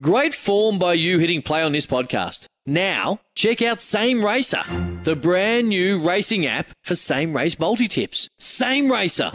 Great form by you hitting play on this podcast. Now, check out Same Racer, the brand new racing app for same race multi tips. Same Racer.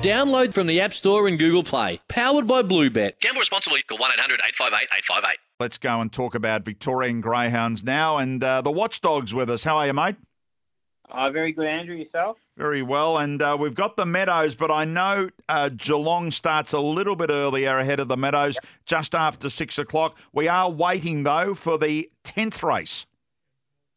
Download from the App Store and Google Play. Powered by Bluebet. Gamble responsibly. Call 1 800 858 858. Let's go and talk about Victorian Greyhounds now and uh, the Watchdogs with us. How are you, mate? Uh, very good, Andrew. Yourself? Very well. And uh, we've got the Meadows, but I know uh, Geelong starts a little bit earlier ahead of the Meadows, just after six o'clock. We are waiting, though, for the 10th race.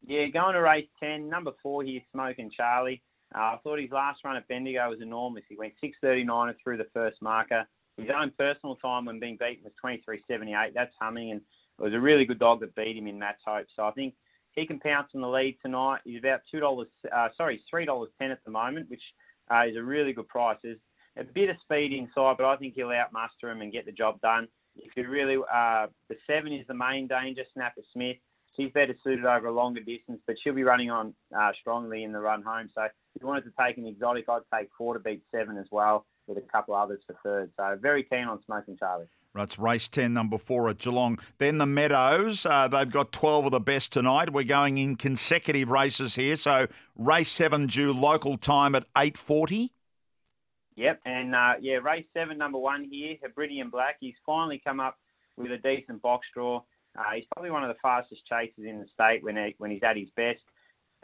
Yeah, going to race 10. Number four here, Smoking Charlie. Uh, I thought his last run at Bendigo was enormous. He went 6.39 through the first marker. His own personal time when being beaten was 23.78. That's humming, and it was a really good dog that beat him in Matt's Hope. So I think he can pounce on the lead tonight. He's about two dollars, uh, sorry, three dollars ten at the moment, which uh, is a really good price. There's a bit of speed inside, but I think he'll outmuster him and get the job done. If you really, uh, the seven is the main danger. Snapper Smith, she's better suited over a longer distance, but she'll be running on uh, strongly in the run home. So if you wanted to take an exotic, I'd take four to beat seven as well, with a couple others for third. So very keen on smoking Charlie. That's race 10, number four at Geelong. Then the Meadows, uh, they've got 12 of the best tonight. We're going in consecutive races here. So race seven due local time at 8.40. Yep, and uh, yeah, race seven, number one here, Hebridean Black. He's finally come up with a decent box draw. Uh, he's probably one of the fastest chasers in the state when he, when he's at his best.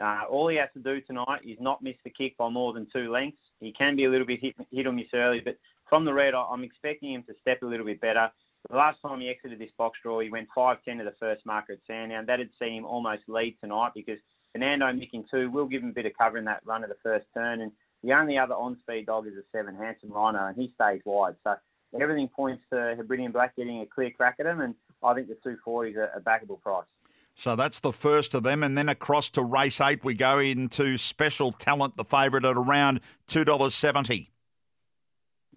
Uh, all he has to do tonight is not miss the kick by more than two lengths. He can be a little bit hit, hit or miss early, but from the red, I'm expecting him to step a little bit better. The last time he exited this box draw, he went 5-10 to the first marker at Sandown. That had seen him almost lead tonight because Fernando micking two will give him a bit of cover in that run of the first turn. And the only other on-speed dog is a seven, Handsome Rhino, and he stays wide. So everything points to Hebridean Black getting a clear crack at him, and I think the 240 is a backable price. So that's the first of them. And then across to race eight, we go into special talent, the favourite at around $2.70.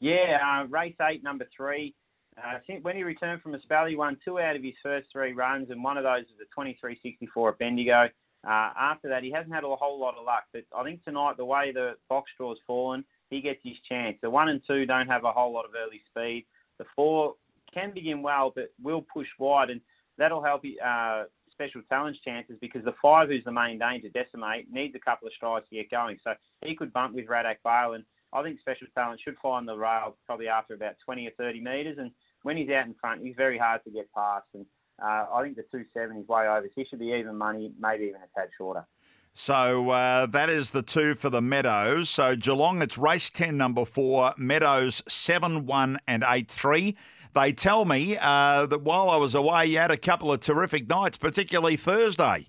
Yeah, uh, race eight, number three. Uh, when he returned from a spell, he won two out of his first three runs, and one of those was a 23.64 at Bendigo. Uh, after that, he hasn't had a whole lot of luck, but I think tonight, the way the box draw's fallen, he gets his chance. The one and two don't have a whole lot of early speed. The four can begin well, but will push wide, and that'll help uh, special challenge chances because the five, who's the main danger, Decimate, needs a couple of strides to get going. So he could bump with Radak Bale, and I think Special Talent should find the rail probably after about 20 or 30 metres. And when he's out in front, he's very hard to get past. And uh, I think the 270 is way over. So he should be even money, maybe even a tad shorter. So uh, that is the two for the Meadows. So Geelong, it's race 10, number four. Meadows 7 1 and 8 3. They tell me uh, that while I was away, you had a couple of terrific nights, particularly Thursday.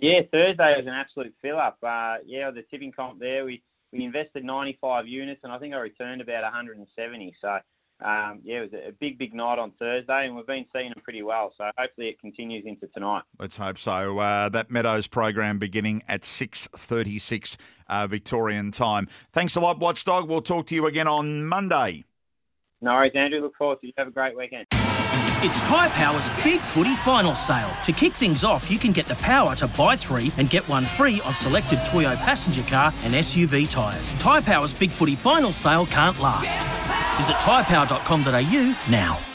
Yeah, Thursday was an absolute fill up. Uh, yeah, the tipping comp there, we we invested 95 units, and I think I returned about 170. So, um, yeah, it was a big, big night on Thursday, and we've been seeing them pretty well. So hopefully it continues into tonight. Let's hope so. Uh, that Meadows program beginning at 6:36 uh, Victorian time. Thanks a lot, Watchdog. We'll talk to you again on Monday. No worries, Andrew. Look forward to you. Have a great weekend. It's Tyre Power's Big Footy Final Sale. To kick things off, you can get the power to buy three and get one free on selected Toyo passenger car and SUV tyres. Tyre Power's Big Footy Final Sale can't last. Visit tyrepower.com.au now.